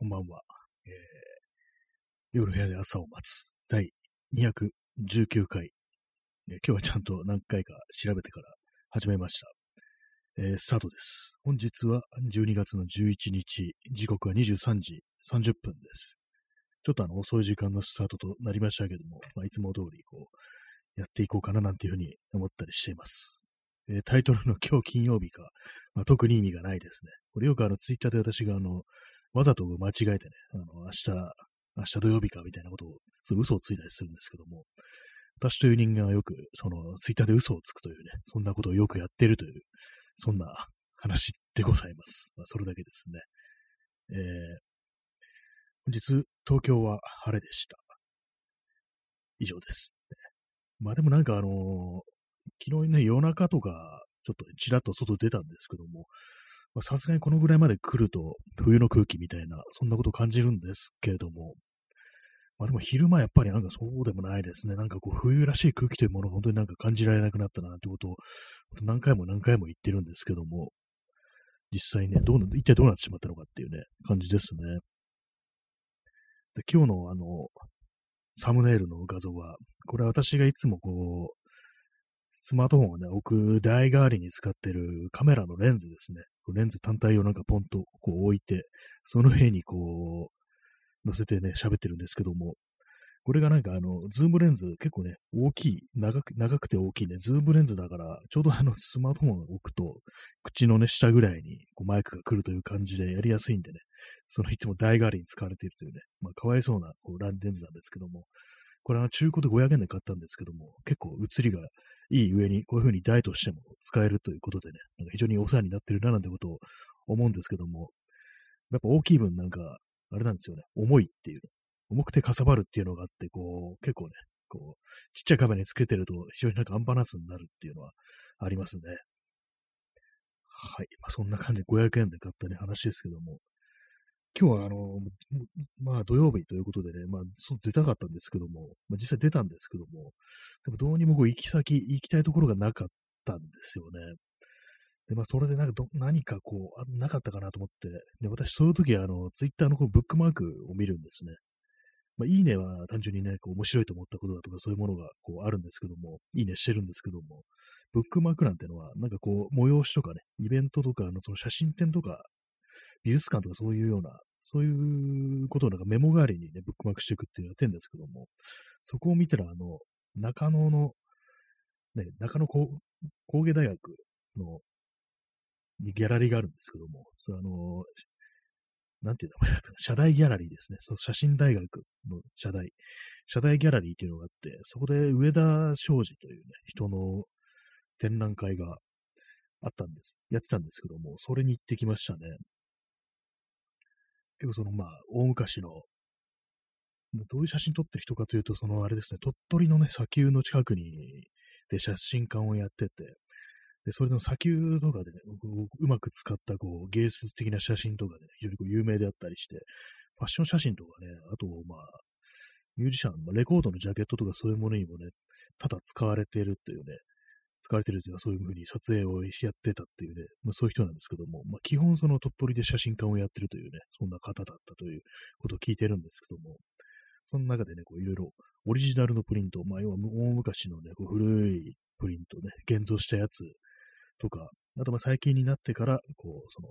こんばんは。えー、夜部屋で朝を待つ第219回、えー、今日はちゃんと何回か調べてから始めました。えー、スタートです。本日は12月の11日、時刻は23時30分です。ちょっとあの遅い時間のスタートとなりましたけども、まあ、いつも通りこうやっていこうかななんていうふうに思ったりしています。え、タイトルの今日金曜日か、まあ、特に意味がないですね。これよくあのツイッターで私があの、わざと間違えてね、あの、明日、明日土曜日かみたいなことを、そう嘘をついたりするんですけども、私という人間はよく、その、ツイッターで嘘をつくというね、そんなことをよくやってるという、そんな話でございます。まあ、それだけですね。えー、本日、東京は晴れでした。以上です。まあでもなんかあのー、昨日ね、夜中とか、ちょっとちらっと外出たんですけども、さすがにこのぐらいまで来ると冬の空気みたいな、そんなことを感じるんですけれども、まあでも昼間やっぱりなんかそうでもないですね。なんかこう冬らしい空気というものを本当になんか感じられなくなったなってことを何回も何回も言ってるんですけども、実際ね、どうな一体どうなってしまったのかっていうね、感じですね。で今日のあの、サムネイルの画像は、これ私がいつもこう、スマートフォンをね、置く台代わりに使ってるカメラのレンズですね。レンズ単体をなんかポンとこう置いて、その上にこう、乗せてね、喋ってるんですけども、これがなんかあの、ズームレンズ結構ね、大きい、長く、長くて大きいね、ズームレンズだから、ちょうどあの、スマートフォンを置くと、口のね、下ぐらいにこうマイクが来るという感じでやりやすいんでね、そのいつも台代わりに使われているというね、まあ、かわいそうなこうランレンズなんですけども、これは中古で500円で買ったんですけども、結構映りがいい上に、こういう風に台としても使えるということでね、なんか非常にお世話になってるななんてことを思うんですけども、やっぱ大きい分なんか、あれなんですよね、重いっていう、重くてかさばるっていうのがあって、こう、結構ね、こう、ちっちゃいカメラにつけてると非常になんかアンバランスになるっていうのはありますね。はい。まあ、そんな感じで500円で買ったね、話ですけども、今日はあの、まあ土曜日ということでね、まあ外出たかったんですけども、まあ、実際出たんですけども、でもどうにもこう行き先、行きたいところがなかったんですよね。で、まあそれでなんかど何かこう、あなかったかなと思って、で、私そういう時はあの、ツイッターのこうブックマークを見るんですね。まあいいねは単純にね、こう面白いと思ったことだとかそういうものがこうあるんですけども、いいねしてるんですけども、ブックマークなんてのは、なんかこう、催しとかね、イベントとかのその写真展とか美術館とかそういうような、そういうことをなんかメモ代わりにね、ブックマークしていくっていうのやってるんですけども、そこを見たら、あの、中野の、ね、中野工工芸大学のギャラリーがあるんですけども、それあの、なんていうの 社大ギャラリーですね。その写真大学の社大。社大ギャラリーっていうのがあって、そこで上田昌司というね、人の展覧会があったんです。やってたんですけども、それに行ってきましたね。結構そのまあ、大昔の、どういう写真撮ってる人かというと、そのあれですね、鳥取のね、砂丘の近くに、で写真館をやってて、で、それの砂丘とかでね、うまく使ったこう芸術的な写真とかで、ね、非常にこう有名であったりして、ファッション写真とかね、あと、まあ、ミュージシャン、まあ、レコードのジャケットとかそういうものにもね、ただ使われているっていうね、使われてるというか、そういうふうに撮影をやってたっていうね、まあ、そういう人なんですけども、まあ、基本その鳥取で写真館をやってるというね、そんな方だったということを聞いてるんですけども、その中でね、こういろいろオリジナルのプリント、まあ、要は大昔のね、こう古いプリントね、現像したやつとか、あとまあ最近になってから、こう、その、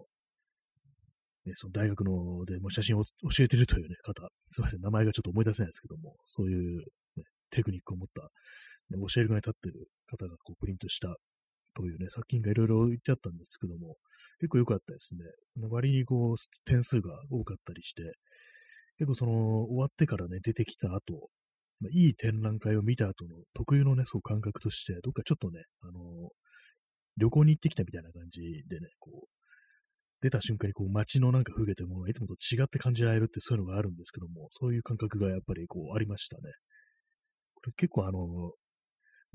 ね、その大学のでも写真を教えてるというね、方、すいません、名前がちょっと思い出せないですけども、そういう、ね、テクニックを持ったね、教える側に立ってる方がこうプリントしたというね、作品がいろいろ言ってあったんですけども、結構良かったですね。割にこう、点数が多かったりして、結構その、終わってからね、出てきた後、まあ、いい展覧会を見た後の特有のね、そう感覚として、どっかちょっとね、あの旅行に行ってきたみたいな感じでね、こう、出た瞬間にこう街のなんか風景というものがいつもと違って感じられるってそういうのがあるんですけども、そういう感覚がやっぱりこうありましたね。これ結構あの、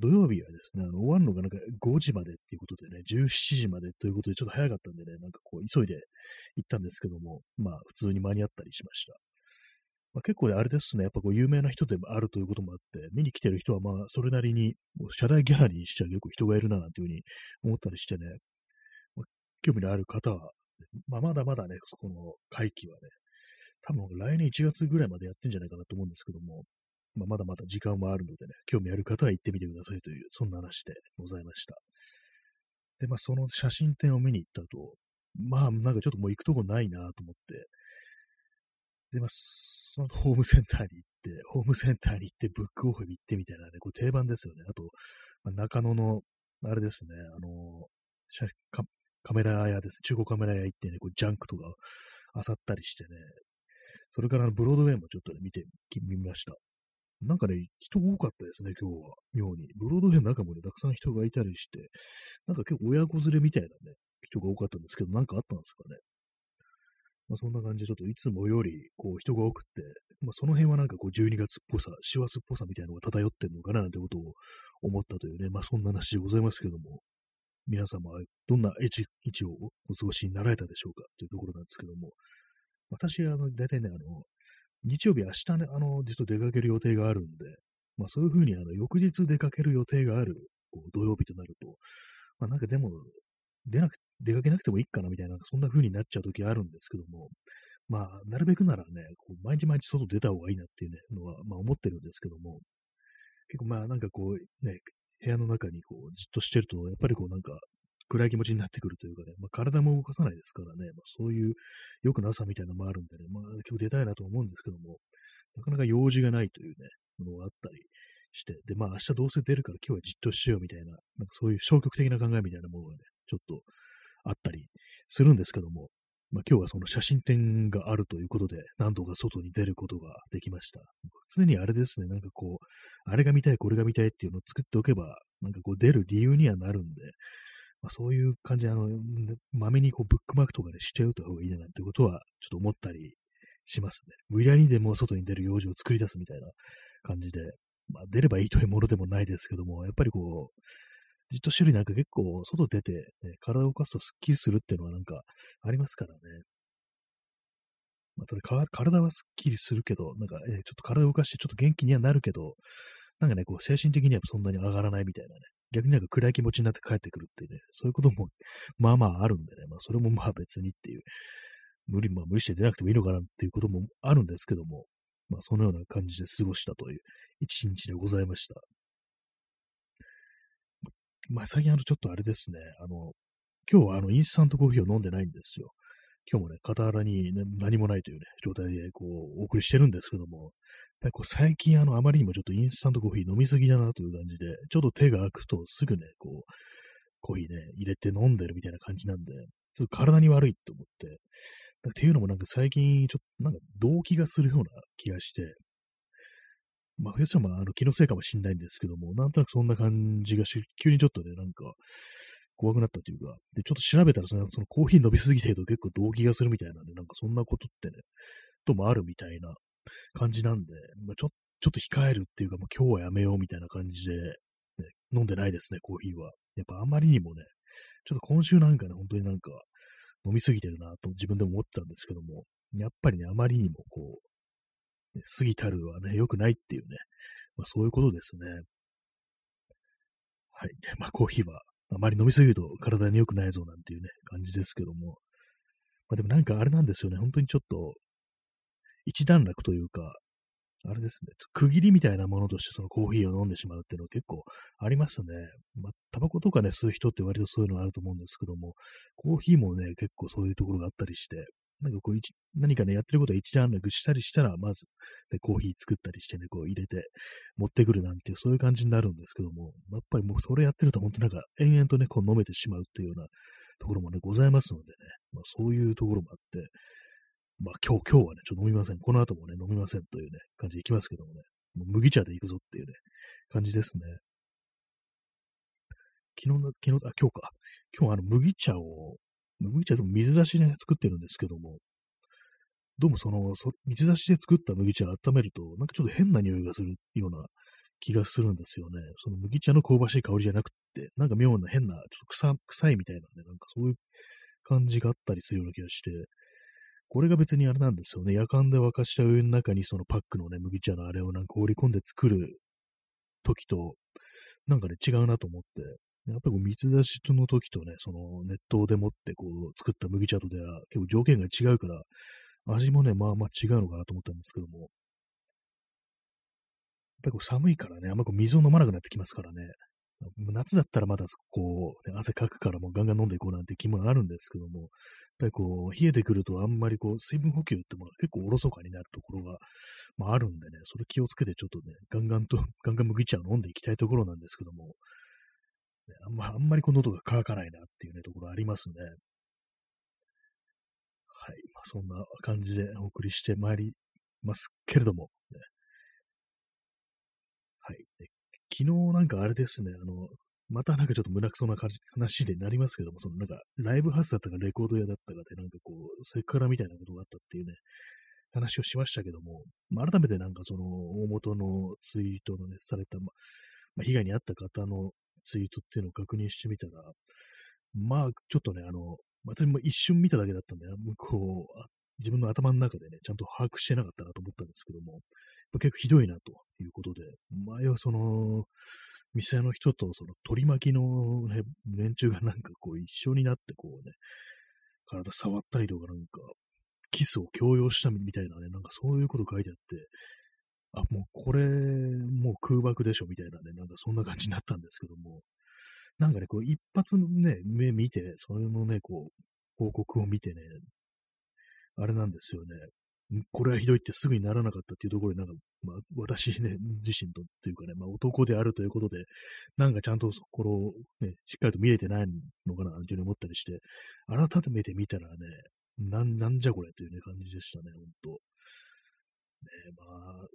土曜日はですね、あの終わるのがなんか5時までっていうことでね、17時までということでちょっと早かったんでね、なんかこう急いで行ったんですけども、まあ普通に間に合ったりしました。まあ、結構あれですね、やっぱこう有名な人でもあるということもあって、見に来てる人はまあそれなりに、社内ギャラリーにしては結構人がいるななんていうふうに思ったりしてね、まあ、興味のある方は、まあまだまだね、そこの会期はね、多分来年1月ぐらいまでやってんじゃないかなと思うんですけども、まあ、まだまだ時間はあるのでね、興味ある方は行ってみてくださいという、そんな話でございました。で、まあ、その写真展を見に行った後、まあ、なんかちょっともう行くとこないなと思って、で、まあ、そのホームセンターに行って、ホームセンターに行ってブックオフに行ってみたいなね、これ定番ですよね。あと、まあ、中野の、あれですね、あのカ、カメラ屋です。中古カメラ屋行ってね、こうジャンクとか漁ったりしてね、それからブロードウェイもちょっとね、見てみました。なんかね、人多かったですね、今日は。妙に。ブロードウェイの中もね、たくさん人がいたりして、なんか結構親子連れみたいなね、人が多かったんですけど、なんかあったんですかね。まあ、そんな感じで、ちょっといつもより、こう、人が多くって、まあ、その辺はなんかこう、12月っぽさ、師走っぽさみたいなのが漂ってるのかな、なんてことを思ったというね、まあ、そんな話でございますけども、皆様、どんな位置をお過ごしになられたでしょうかというところなんですけども、私、あの、大体ね、あの、日曜日、明日ね、あの、実は出かける予定があるんで、まあそういうふうに、あの、翌日出かける予定がある、こう、土曜日となると、まあなんかでも、出なく、出かけなくてもいいかなみたいな、そんな風になっちゃう時あるんですけども、まあ、なるべくならね、こう毎日毎日外出た方がいいなっていうね、のは、まあ思ってるんですけども、結構まあなんかこう、ね、部屋の中にこう、じっとしてると、やっぱりこうなんか、暗い気持ちになってくるというかね、まあ、体も動かさないですからね、まあ、そういう良くなさみたいなのもあるんでね、まあ、今日出たいなと思うんですけども、なかなか用事がないというね、ものがあったりして、で、まあ明日どうせ出るから今日はじっとしようみたいな、なんかそういう消極的な考えみたいなものがね、ちょっとあったりするんですけども、まあ、今日はその写真展があるということで、何度か外に出ることができました。常にあれですね、なんかこう、あれが見たい、これが見たいっていうのを作っておけば、なんかこう出る理由にはなるんで、まあ、そういう感じで、あの、まめにこうブックマークとかでしておいた方がいいななんてことは、ちょっと思ったりしますね。無理やりにでも外に出る用事を作り出すみたいな感じで、まあ、出ればいいというものでもないですけども、やっぱりこう、じっとしてるなんか結構外出て、ね、体を動かすとスッキリするっていうのはなんかありますからね。まあ、ただ体はスッキリするけど、なんか、えー、ちょっと体を動かしてちょっと元気にはなるけど、なんかね、こう精神的にはそんなに上がらないみたいなね。逆になんか暗い気持ちになって帰ってくるっていうね、そういうことも まあまああるんでね、まあそれもまあ別にっていう、無理、まあ無理して出なくてもいいのかなっていうこともあるんですけども、まあそのような感じで過ごしたという一日でございました。まあ最近あのちょっとあれですね、あの、今日はあのインスタントコーヒーを飲んでないんですよ。今日もね、傍らに、ね、何もないというね、状態でこう、お送りしてるんですけども、やっぱこう最近あの、あまりにもちょっとインスタントコーヒー飲みすぎだなという感じで、ちょっと手が空くとすぐね、こう、コーヒーね、入れて飲んでるみたいな感じなんで、ちょっと体に悪いと思って、っていうのもなんか最近、ちょっとなんか動機がするような気がして、まあ、ひょっとしたらまあ、あの気のせいかもしんないんですけども、なんとなくそんな感じがし、急にちょっとね、なんか、怖くなったというか、で、ちょっと調べたらその、そのコーヒー伸びすぎてると結構動悸がするみたいなんで、なんかそんなことってね、ともあるみたいな感じなんで、まあ、ちょちょっと控えるっていうか、もう今日はやめようみたいな感じで、ね、飲んでないですね、コーヒーは。やっぱあまりにもね、ちょっと今週なんかね、本当になんか飲みすぎてるなと自分でも思ってたんですけども、やっぱりね、あまりにもこう、ね、過ぎたるはね、良くないっていうね、まあそういうことですね。はい。まあコーヒーはあまり飲みすぎると体に良くないぞなんていうね、感じですけども。まあでもなんかあれなんですよね、本当にちょっと、一段落というか、あれですね、区切りみたいなものとしてそのコーヒーを飲んでしまうっていうのは結構ありますね。まあ、タバコとかね、吸う人って割とそういうのあると思うんですけども、コーヒーもね、結構そういうところがあったりして、なんかこう、何かね、やってることは一段落したりしたら、まず、ね、コーヒー作ったりしてね、こう入れて持ってくるなんていう、そういう感じになるんですけども、やっぱりもうそれやってると本当なんか延々とね、こう飲めてしまうっていうようなところもね、ございますのでね、まあそういうところもあって、まあ今日、今日はね、ちょっと飲みません。この後もね、飲みませんというね、感じでいきますけどもね、もう麦茶で行くぞっていうね、感じですね。昨日の、昨日、あ、今日か。今日あの麦茶を麦茶水出しで作ってるんですけども、どうもその、そ水出しで作った麦茶を温めると、なんかちょっと変な匂いがするような気がするんですよね。その麦茶の香ばしい香りじゃなくて、なんか妙な変な、ちょっと臭臭いみたいなね、なんかそういう感じがあったりするような気がして、これが別にあれなんですよね。夜間で沸かしたお湯の中にそのパックのね、麦茶のあれをなんか放り込んで作る時と、なんかね、違うなと思って、やっぱり水出しの時とね、その熱湯でもってこう作った麦茶とでは結構条件が違うから、味もね、まあまあ違うのかなと思ったんですけども、やっぱりこう寒いからね、あんまこう水を飲まなくなってきますからね、夏だったらまだこう、ね、汗かくからもうガンガン飲んでいこうなんて気もあるんですけども、やっぱりこう、冷えてくるとあんまりこう、水分補給ってものが結構おろそかになるところが、まああるんでね、それ気をつけてちょっとね、ガンガンと、ガンガン麦茶を飲んでいきたいところなんですけども、ね、あんま、あんまりこう喉が乾かないなっていうね、ところありますね。はい。まあ、そんな感じでお送りしてまいりますけれども、ね、はい。昨日なんかあれですね、あの、またなんかちょっと胸くそな話でなりますけども、そのなんかライブハウスだったかレコード屋だったかでなんかこう、セクハラみたいなことがあったっていうね、話をしましたけども、まあ、改めてなんかその大元のツイートのね、された、まあ、被害に遭った方のツイートっていうのを確認してみたら、まあ、ちょっとね、あの、私も一瞬見ただけだったんで、向こう、自分の頭の中でね、ちゃんと把握してなかったなと思ったんですけども、結構ひどいなということで、前はその、店の人とその取り巻きの、ね、連中がなんかこう一緒になってこうね、体触ったりとかなんか、キスを強要したみたいなね、なんかそういうこと書いてあって、あ、もうこれ、もう空爆でしょみたいなね、なんかそんな感じになったんですけども、なんかね、こう一発ね、目見て、それのね、こう、報告を見てね、あれなんですよね。これはひどいってすぐにならなかったっていうところで、なんか、まあ、私ね、自身とっていうかね、まあ、男であるということで、なんかちゃんとそこをね、しっかりと見れてないのかな、というふうに思ったりして、改めて見たらね、なん、なんじゃこれっていうね、感じでしたね、ほんと。ね、まあ、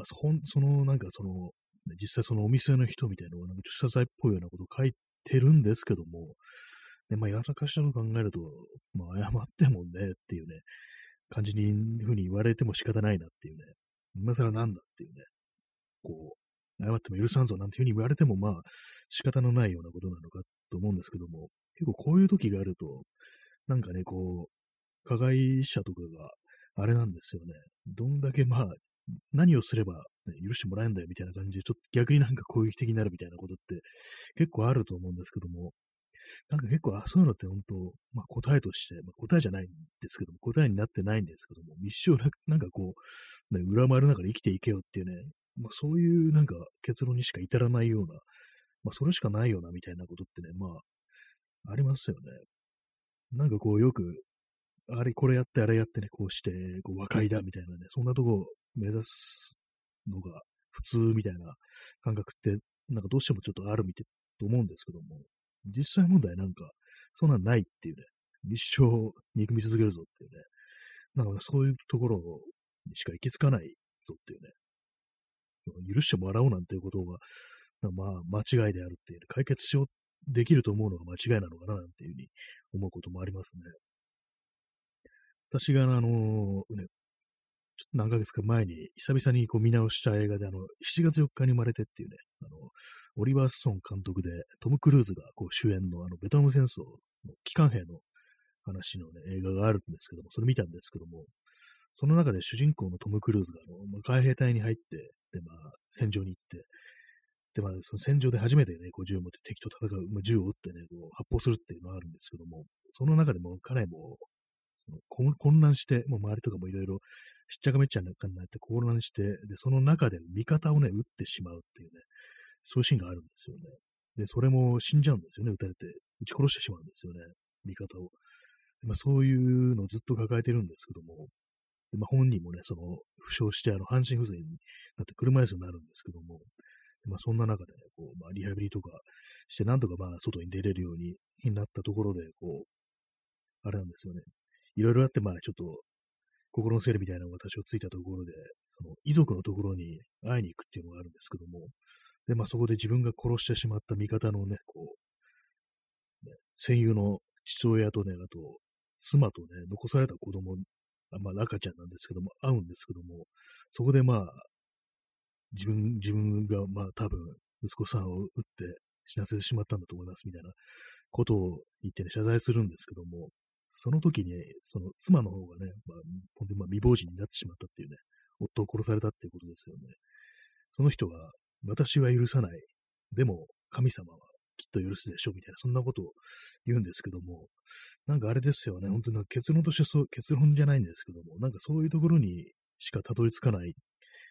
まあ、そその、なんかその、実際そのお店の人みたいなのが、なんか謝罪っぽいようなことを書いてるんですけども、ね、まあ、やらかしたの考えると、まあ、謝ってもね、っていうね、感じに、ふうに言われても仕方ないなっていうね、今更なんだっていうね、こう、謝っても許さんぞなんていうふうに言われても、まあ、仕方のないようなことなのかと思うんですけども、結構こういう時があると、なんかね、こう、加害者とかが、あれなんですよね。どんだけまあ、何をすれば、ね、許してもらえんだよみたいな感じで、ちょっと逆になんか攻撃的になるみたいなことって結構あると思うんですけども、なんか結構、あそういうのって本当、まあ、答えとして、まあ、答えじゃないんですけども、答えになってないんですけども、一生なんかこう、ね、裏回る中で生きていけよっていうね、まあ、そういうなんか結論にしか至らないような、まあ、それしかないようなみたいなことってね、まあ、ありますよね。なんかこうよく、あれこれやってあれやってね、こうして、こう和解だみたいなね、そんなとこを目指すのが普通みたいな感覚って、なんかどうしてもちょっとあるみたいと思うんですけども、実際問題なんか、そんなんないっていうね、一生憎み続けるぞっていうね、なんかそういうところにしか行き着かないぞっていうね、許してもらおうなんていうことが、まあ、間違いであるっていう、ね、解決しよう、できると思うのが間違いなのかななんていうふうに思うこともありますね。私が、あのね、ちょっと何ヶ月か前に久々にこう見直した映画で、あの、7月4日に生まれてっていうね、あの、オリバー・スソン監督で、トム・クルーズがこう主演のあの、ベトナム戦争の機関兵の話のね、映画があるんですけども、それ見たんですけども、その中で主人公のトム・クルーズが、あの、まあ、海兵隊に入って、で、まあ、戦場に行って、で、まあ、その戦場で初めてね、こう銃を持って敵と戦う、まあ、銃を撃ってね、こう発砲するっていうのがあるんですけども、その中でも彼も混乱して、もう周りとかもいろいろしっちゃかめっちゃな感じになって混乱して、で、その中で味方をね、撃ってしまうっていうね、そういうシーンがあるんですよね。で、それも死んじゃうんですよね、撃たれて。撃ち殺してしまうんですよね、味方を。まあ、そういうのをずっと抱えてるんですけども、でまあ、本人もね、その、負傷して、あの、半身不全になって車椅子になるんですけども、まあ、そんな中でね、こう、まあ、リハビリとかして、なんとかまあ、外に出れるようになったところで、こう、あれなんですよね。いろいろあって、まあ、ちょっと、心の整理みたいなのが多少ついたところで、その、遺族のところに会いに行くっていうのがあるんですけども、で、まあ、そこで自分が殺してしまった味方のね、こう、ね、戦友の父親とね、あと、妻とね、残された子供、まあ、赤ちゃんなんですけども、会うんですけども、そこでまあ、自分、自分が、まあ、多分、息子さんを撃って死なせてしまったんだと思います、みたいなことを言ってね、謝罪するんですけども、その時に、その妻の方がね、まあ、本当にまあ未亡人になってしまったっていうね、夫を殺されたっていうことですよね。その人が、私は許さない。でも、神様はきっと許すでしょうみたいな、そんなことを言うんですけども、なんかあれですよね、本当に結論としてそう、結論じゃないんですけども、なんかそういうところにしかたどり着かない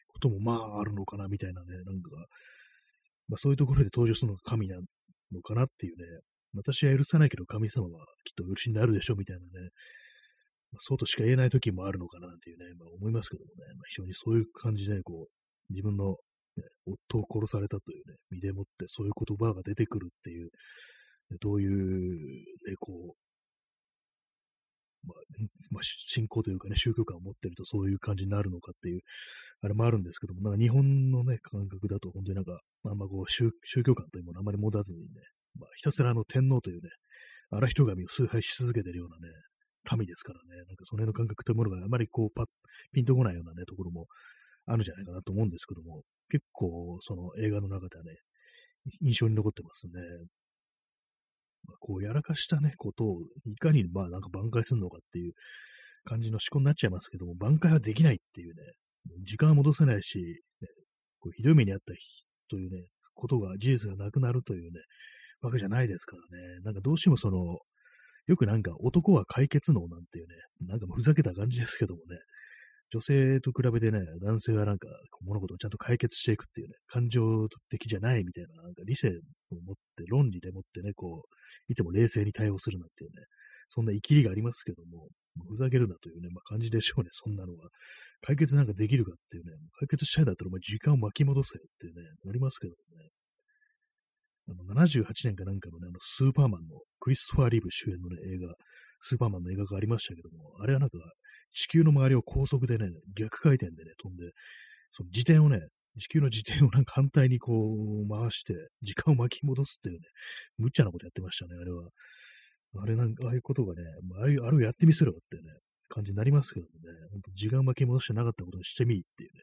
こともまああるのかなみたいなね、なんか、まあそういうところで登場するのが神なのかなっていうね、私は許さないけど神様はきっと許しになるでしょみたいなね、まあ、そうとしか言えない時もあるのかなっていうね、まあ、思いますけどもね、まあ、非常にそういう感じで、こう、自分の、ね、夫を殺されたというね、身でもってそういう言葉が出てくるっていう、どういう、ね、こう、まあ、まあ、信仰というかね、宗教観を持ってるとそういう感じになるのかっていう、あれもあるんですけども、なんか日本のね、感覚だと本当になんか、まあんまこう宗、宗教観というものあまり持たずにね、まあ、ひたすらあの天皇というね、荒人神を崇拝し続けてるようなね、民ですからね、なんかその辺の感覚というものがあまりこうパッ、ピンとこないようなね、ところもあるんじゃないかなと思うんですけども、結構その映画の中ではね、印象に残ってますね。まあ、こうやらかしたね、ことをいかにまあなんか挽回するのかっていう感じの思考になっちゃいますけども、挽回はできないっていうね、時間は戻せないし、ね、こうひどい目にあった日というね、ことが、事実がなくなるというね、わけじゃないですからね。なんかどうしてもその、よくなんか男は解決能なんていうね、なんかふざけた感じですけどもね、女性と比べてね、男性はなんか物事をちゃんと解決していくっていうね、感情的じゃないみたいな、なんか理性を持って、論理でもってね、こう、いつも冷静に対応するなんていうね、そんな生きりがありますけども、ふざけるなというね、まあ、感じでしょうね、そんなのは。解決なんかできるかっていうね、解決したいんだったらお前時間を巻き戻せっていうね、なりますけどもね。あの78年かなんかのね、あのスーパーマンのクリストファー・リーブ主演のね、映画、スーパーマンの映画がありましたけども、あれはなんか地球の周りを高速でね、逆回転でね、飛んで、その自転をね、地球の自転をなんか反対にこう回して、時間を巻き戻すっていうね、無茶なことやってましたね、あれは。あれなんか、ああいうことがね、ああいう、あれをやってみせろってね、感じになりますけどもね、本当時間を巻き戻してなかったことにしてみいっていうね、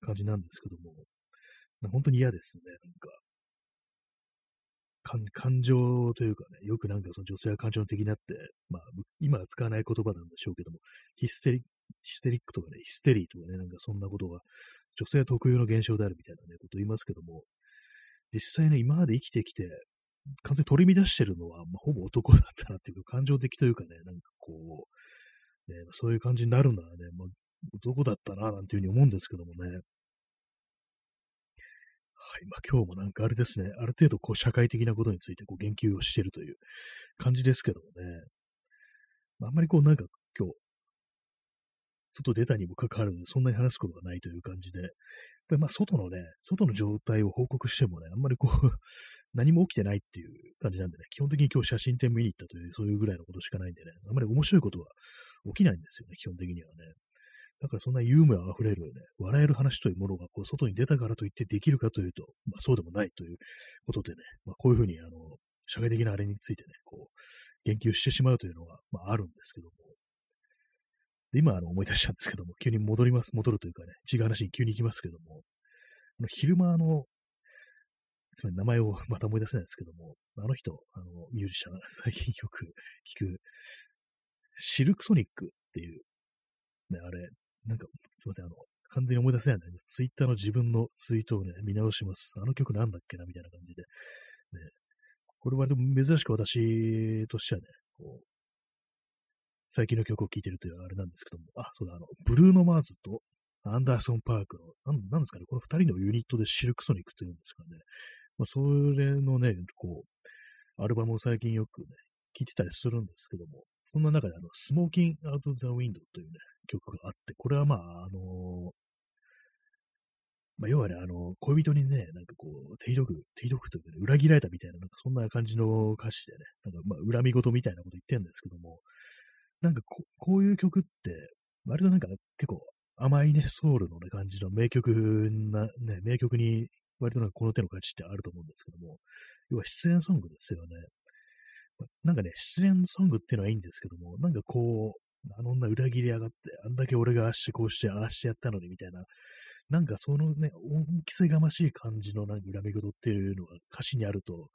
感じなんですけども、本当に嫌ですね、なんか。感情というかね、よくなんかその女性は感情的になって、まあ、今は使わない言葉なんでしょうけども、ヒステリヒステリックとかね、ヒステリーとかね、なんかそんなことが女性特有の現象であるみたいなね、こと言いますけども、実際ね、今まで生きてきて、完全に取り乱してるのは、まあ、ほぼ男だったなっていうか、感情的というかね、なんかこう、ね、そういう感じになるのはね、まあ、男だったな、なんていうふうに思うんですけどもね。はい。まあ、今日もなんかあれですね、ある程度こう社会的なことについてこう言及をしているという感じですけどもね。まあ、あんまりこうなんか今日、外出たにもかかわらず、そんなに話すことがないという感じで、でまあ、外のね、外の状態を報告してもね、あんまりこう 何も起きてないっていう感じなんでね、基本的に今日写真展見に行ったという、そういうぐらいのことしかないんでね、あんまり面白いことは起きないんですよね、基本的にはね。だからそんなユーモア溢れるね、笑える話というものがこう外に出たからといってできるかというと、まあそうでもないということでね、まあこういうふうにあの、社会的なあれについてね、こう、言及してしまうというのは、まああるんですけども。で今あの思い出したんですけども、急に戻ります、戻るというかね、違う話に急に行きますけども、あの昼間の、つまり名前を また思い出せないですけども、あの人、あの、ミュージシャン、最近よく聞く、シルクソニックっていう、ね、あれ、なんか、すいません、あの、完全に思い出せないんだけど、ツイッターの自分のツイートをね、見直します。あの曲なんだっけな、みたいな感じで。ね、これはでも珍しく私としてはね、こう、最近の曲を聴いてるというあれなんですけども、あ、そうだ、あの、ブルーノ・マーズとアンダーソン・パークの、なんなんですかね、この二人のユニットでシルクソニックというんですかね。まあ、それのね、こう、アルバムを最近よくね、聴いてたりするんですけども、そんな中で、あの、スモーキン・アウト・ザ・ウィンドウというね、曲があって、これはまあ、あのまあ、要はね、あの、恋人にね、なんかこう、手ひどく、手ひどくというかね、裏切られたみたいな、なんかそんな感じの歌詞でね、なんかまあ、恨み事みたいなこと言ってるんですけども、なんかここういう曲って、割となんか結構甘いね、ソウルのね、感じの名曲な、ね、名曲に、割となんかこの手の価値ってあると思うんですけども、要は失恋ソングですよね。なんかね、失恋ソングっていうのはいいんですけども、なんかこう、あの女裏切りやがって、あんだけ俺がああしてこうして、ああしてやったのにみたいな、なんかそのね、恩着せがましい感じのなんか恨み事っていうのが歌詞にあると、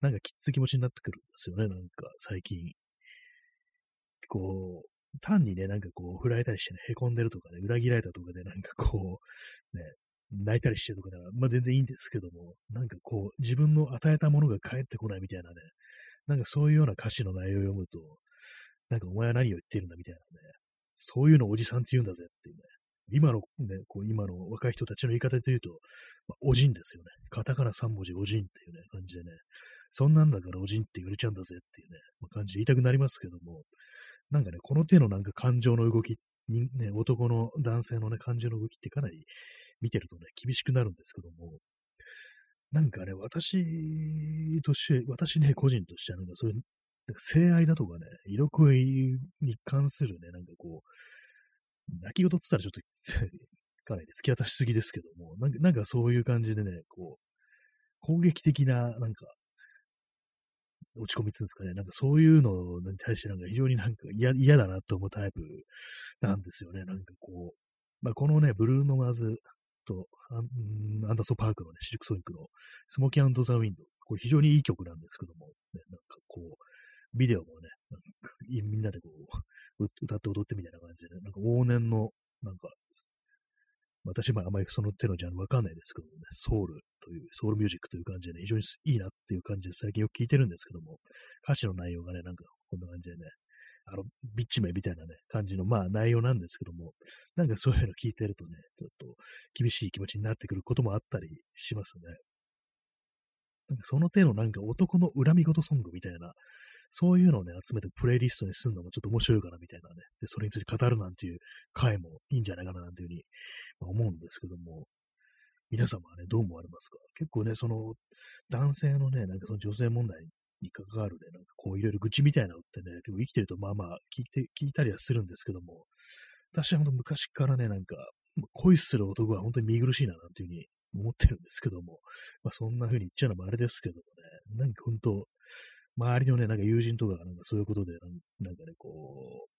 なんかきつい気持ちになってくるんですよね、なんか最近。こう、単にね、なんかこう、振られたりしてね、凹んでるとかね、裏切られたとかで、なんかこう、ね、泣いたりしてるとかなら、まあ全然いいんですけども、なんかこう、自分の与えたものが返ってこないみたいなね、なんかそういうような歌詞の内容を読むと、なんかお前は何を言ってるんだみたいなね、そういうのをおじさんって言うんだぜっていうね、今のね、こう今の若い人たちの言い方で言うと、まあ、おじんですよね。カタカナ3文字おじんっていうね、感じでね、そんなんだからおじんって言われちゃうんだぜっていうね、まあ、感じで言いたくなりますけども、なんかね、この手のなんか感情の動きに、ね、男の男性のね、感情の動きってかなり見てるとね、厳しくなるんですけども、なんかね、私として、私ね、個人としては、なんかそういう、なんか性愛だとかね、色恋に関するね、なんかこう、泣き言って言ったらちょっとかなり突き当たしすぎですけども、なんかなんかそういう感じでね、こう、攻撃的な、なんか、落ち込みつんですかね。なんかそういうのに対してなんか非常になんか嫌だなと思うタイプなんですよね。なんかこう、まあ、このね、ブルーノマーズとアンダーソン・パークのね、シルクソニックのスモーキーザ・ウィンド。これ非常にいい曲なんですけども、ね、なんかこう、ビデオもね、みんなでこう、歌って踊ってみたいな感じで、なんか往年の、なんか、私もあまりその手のジャンルわかんないですけどもね、ソウルという、ソウルミュージックという感じでね、非常にいいなっていう感じで最近よく聞いてるんですけども、歌詞の内容がね、なんかこんな感じでね、あの、ビッチ名みたいなね、感じの、まあ内容なんですけども、なんかそういうの聞いてるとね、ちょっと厳しい気持ちになってくることもあったりしますね。なんかその手のなんか男の恨み事ソングみたいな、そういうのをね、集めてプレイリストにするのもちょっと面白いかなみたいなね。で、それについて語るなんていう回もいいんじゃないかななんていうふうにまあ思うんですけども、皆様はね、どう思われますか？結構ね、その男性のね、なんかその女性問題に関わるね、なんかこういろいろ愚痴みたいなのってね、結構生きてるとまあまあ聞いて、聞いたりはするんですけども、私は本当昔からね、なんか、恋する男は本当に見苦しいななんていうふうに思ってるんですけども、まあそんな風に言っちゃうのもあれですけどもね、なんか本当、周りのね、なんか友人とかがなんかそういうことでなんかね、こう、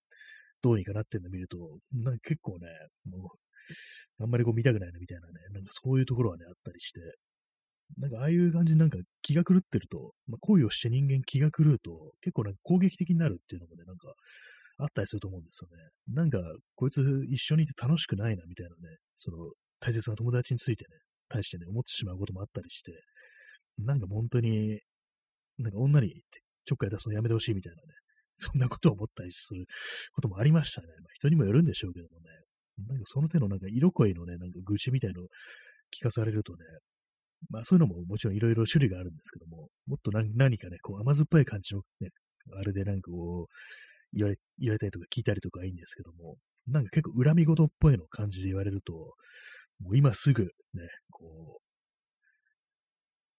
どうにかなってんの見ると、なんか結構ね、もう、あんまりこう見たくないなみたいなね、なんかそういうところはね、あったりして、なんかああいう感じでなんか気が狂ってると、まあ、恋をして人間気が狂うと、結構なんか攻撃的になるっていうのもね、なんかあったりすると思うんですよね。なんか、こいつ一緒にいて楽しくないなみたいなね、その大切な友達についてね、対してね、思ってしまうこともあったりして、なんか本当に、なんか女にちょっかい出すのやめてほしいみたいなね、そんなことを思ったりすることもありましたね。まあ、人にもよるんでしょうけどもね。なんかその手のなんか色恋のね、なんか愚痴みたいのを聞かされるとね、まあそういうのももちろんいろいろ種類があるんですけども、もっと何かね、こう甘酸っぱい感じのね、あれでなんかこう、言われ、言われたりとか聞いたりとかいいんですけども、なんか結構恨み事っぽいの感じで言われると、もう今すぐね、こう、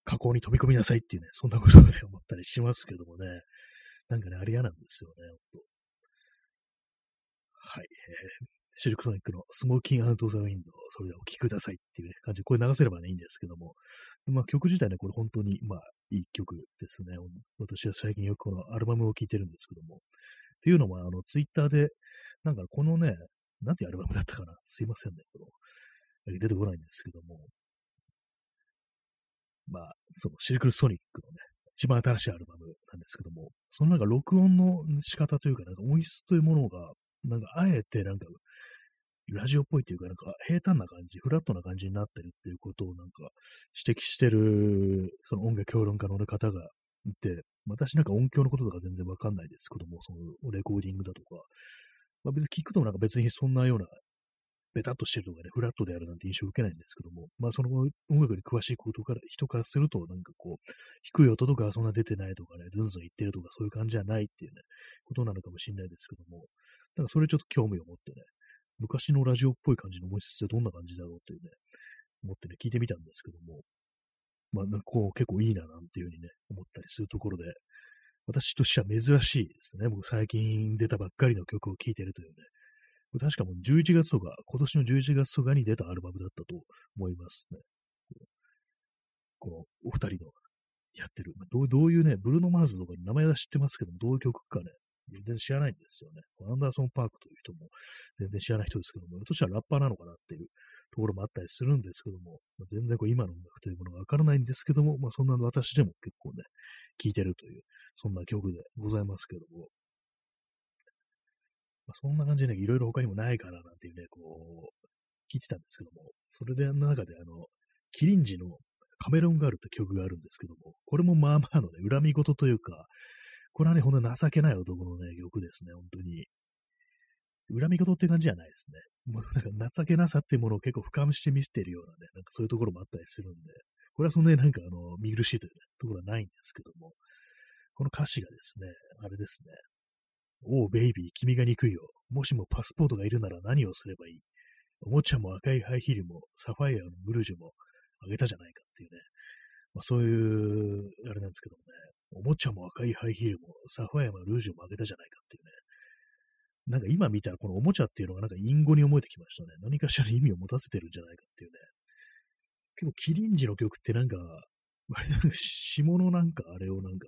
加工に飛び込みなさいっていうね、そんなことをね、思ったりしますけどもね、なんかね、あれ嫌なんですよね、ほんと。はい。えー、シルクソニックのスモーキンアウトザウィンド、それでお聴きくださいっていう、ね、感じで、これ流せればね、いいんですけども、まあ曲自体ね、これ本当に、まあ、いい曲ですね。私は最近よくこのアルバムを聴いてるんですけども。っていうのも、あの、ツイッターで、なんかこのね、なんていうアルバムだったかなすいませんね。この出てこないんですけども。まあ、そのシルクルソニックのね、一番新しいアルバムなんですけども、そのなんか録音の仕方というか、なんか音質というものが、なんかあえてなんか、ラジオっぽいというか、なんか平坦な感じ、フラットな感じになってるっていうことをなんか指摘してる、その音楽評論家の方がいて、私なんか音響のこととか全然わかんないですけども、そのレコーディングだとか、まあ、別に聞くとなんか別にそんなようなベタっとしてるとかね、フラットであるなんて印象を受けないんですけども、まあその音楽に詳しいことから、人からすると、なんかこう、低い音とかそんな出てないとかね、ずんずん言ってるとかそういう感じじゃないっていうね、ことなのかもしれないですけども、なんかそれちょっと興味を持ってね、昔のラジオっぽい感じの音質ってどんな感じだろうっていうね、思ってね、聞いてみたんですけども、まあ、なんかこう結構いいななんていうふうにね、思ったりするところで、私としては珍しいですね。僕最近出たばっかりの曲を聴いてるというね、確かもう11月とか、今年の11月とかに出たアルバムだったと思いますね。このお二人のやってる、どうどういうね、ブルーノ・マーズとか名前は知ってますけども、どういう曲かね、全然知らないんですよね。アンダーソン・パークという人も全然知らない人ですけども、私はラッパーなのかなっていうところもあったりするんですけども、まあ、全然こう今の音楽というものがわからないんですけども、まあそんな私でも結構ね、聴いてるという、そんな曲でございますけども、まあ、そんな感じでね、いろいろ他にもないからなんていうね、こう、聞いてたんですけども、それであの中であの、キリンジのカメロンガールって曲があるんですけども、これもまあまあのね、恨み事というか、これはね、ほんと情けない男のね、曲ですね、本当に。恨み事って感じじゃないですね。もうなんか情けなさっていうものを結構深めして見せてるようなね、なんかそういうところもあったりするんで、これはそんなになんかあの、見苦しいという、ね、ところはないんですけども、この歌詞がですね、あれですね。おう、ベイビー、君が憎いよ。もしもパスポートがいるなら何をすればいいおもちゃも赤いハイヒールも、サファイアのブルージュもあげたじゃないかっていうね。まあそういう、あれなんですけどもね。おもちゃも赤いハイヒールも、サファイアもルージュもあげたじゃないかっていうね。なんか今見たらこのおもちゃっていうのがなんか隠語に思えてきましたね。何かしら意味を持たせてるんじゃないかっていうね。結構キリンジの曲ってなんか、割となんか 下のなんかあれをなんか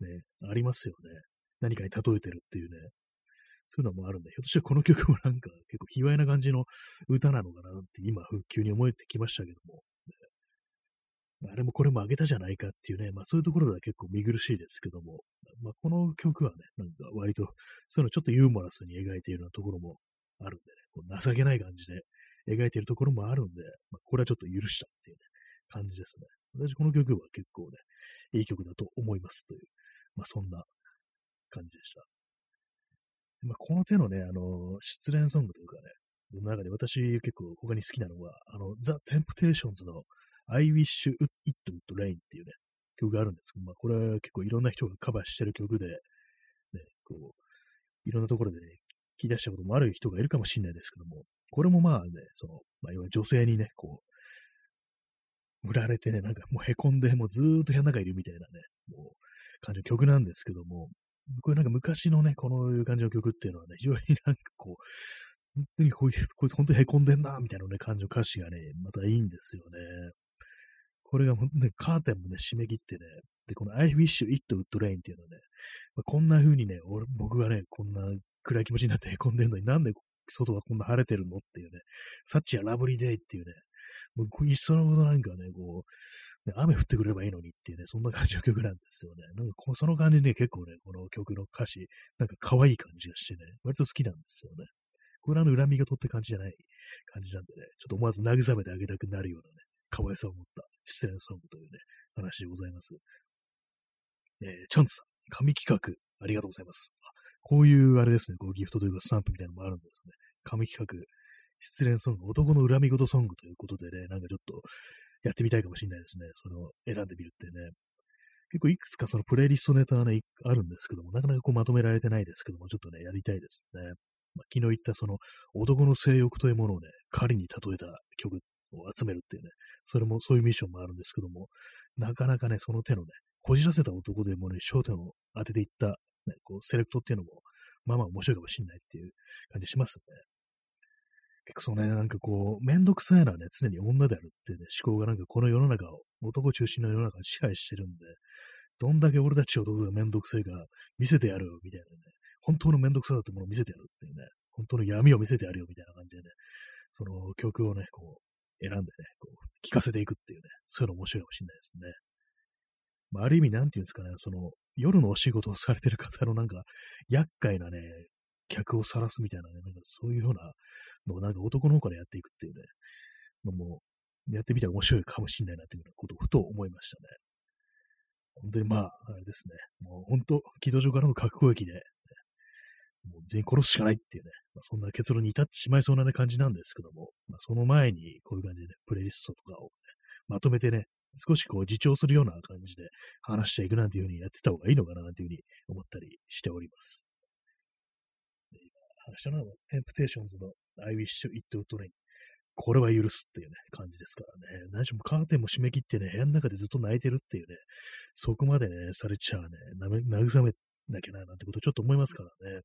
ね、ありますよね。何かに例えてるっていうね。そういうのもあるんで、ひょっとしてこの曲もなんか結構卑猥な感じの歌なのかなって今、復旧に思えてきましたけども。あれもこれもあげたじゃないかっていうね、まあそういうところでは結構見苦しいですけども、まあこの曲はね、なんか割と、そういうのちょっとユーモラスに描いているようなところもあるんでね、こう情けない感じで描いているところもあるんで、まあこれはちょっと許したっていうね、感じですね。私この曲は結構ね、いい曲だと思いますという、まあそんな感じでした。まあこの手のね、あの、失恋ソングというかね、の中で私結構他に好きなのは、あの、ザ・テンプテーションズの I wish it would rain っていうね、曲があるんですけど、まあ、これは結構いろんな人がカバーしてる曲で、ね、こう、いろんなところでね、聞き出したこともある人がいるかもしれないですけども、これもまあね、その、まあ、要は女性にね、こう、売られてね、なんかもう凹んで、もうずーっと部屋の中いるみたいなね、もう、感じの曲なんですけども、これなんか昔のね、このいう感じの曲っていうのはね、非常になんかこう、本当にこいつ、こいつ本当に凹んでんな、みたいなね、感じの歌詞がね、またいいんですよね。これがもう、ねカーテンもね、締め切ってね、で、この I wish it would rain っていうのはね、まあ、こんな風にね、俺、僕がね、こんな暗い気持ちになって凹んでんのになんで外がこんな晴れてるの？っていうね、サッチやラブリーデイっていうね、もういっそのことなんかね、こう、ね、雨降ってくればいいのにっていうね、そんな感じの曲なんですよね。なんかこその感じね、結構ね、この曲の歌詞、なんか可愛い感じがしてね、割と好きなんですよね。これあの恨みがとって感じじゃない感じなんでね、ちょっと思わず慰めてあげたくなるようなね、可愛さを持った失恋ソングというね、話でございます。えー、チャンツさん、神企画、ありがとうございます。こういう、あれですね、こうギフトというかスタンプみたいなのもあるんですね。神企画、失恋ソング、男の恨み事ソングということでね、なんかちょっとやってみたいかもしれないですね。それを選んでみるってね。結構いくつかそのプレイリストネタはね、あるんですけども、なかなかこうまとめられてないですけども、ちょっとね、やりたいですね。まあ、昨日言ったその男の性欲というものをね、狩りに例えた曲を集めるっていうね、それも、そういうミッションもあるんですけども、なかなかね、その手のね、こじらせた男でもね、焦点を当てていった、ね、こう、セレクトっていうのも、まあまあ面白いかもしれないっていう感じしますよね。結構そのね、なんかこう、めんどくさいのはね、常に女であるっていうね、思考がなんかこの世の中を、男中心の世の中を支配してるんで、どんだけ俺たち男がめんどくさいか見せてやるよ、みたいなね、本当のめんどくさだってものを見せてやるっていうね、本当の闇を見せてやるよ、みたいな感じでね、その曲をね、こう、選んでね、こう、聞かせていくっていうね、そういうの面白いかもしれないですね。まあ、ある意味、なんていうんですかね、その、夜のお仕事をされてる方のなんか、厄介なね、客を晒すみたいなね、なんかそういうようなのをなんか男の方からやっていくっていうね、のも、やってみたら面白いかもしれないなっていうことをふと思いましたね。本当にまあ、あれですね。もう本当、軌道上からの核攻撃で、もう全員殺すしかないっていうね、まあ、そんな結論に至ってしまいそうな、ね、感じなんですけども、まあ、その前にこういう感じでね、プレイリストとかを、ね、まとめてね、少しこう自重するような感じで話していくなんていうふうにやってた方がいいのかななんていうふうに思ったりしております。で今話したのは、テンプテーションズの I wish it would rain。これは許すっていうね、感じですからね。何しろカーテンも閉め切ってね、部屋の中でずっと泣いてるっていうね、そこまでね、されちゃうね、慰めなきゃな、なんてことちょっと思いますからね。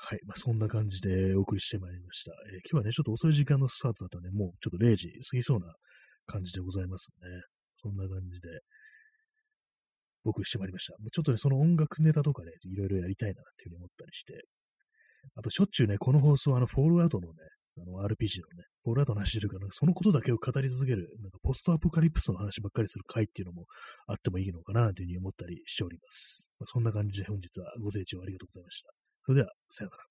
はい。まあ、そんな感じでお送りしてまいりました。えー、今日はね、ちょっと遅い時間のスタートだったんで、もうちょっと0時過ぎそうな感じでございますね。そんな感じでお送りしてまいりました。もうちょっとね、その音楽ネタとかね、いろいろやりたいなっていうふうに思ったりして、あとしょっちゅうね、この放送、あの、フォールアウトのね、あの、RPG のね、フォールアウトの話してるから、そのことだけを語り続ける、なんかポストアポカリプスの話ばっかりする回っていうのもあってもいいのかなというふうに思ったりしております。まあ、そんな感じで本日はご清聴ありがとうございました。それでは、さようなら。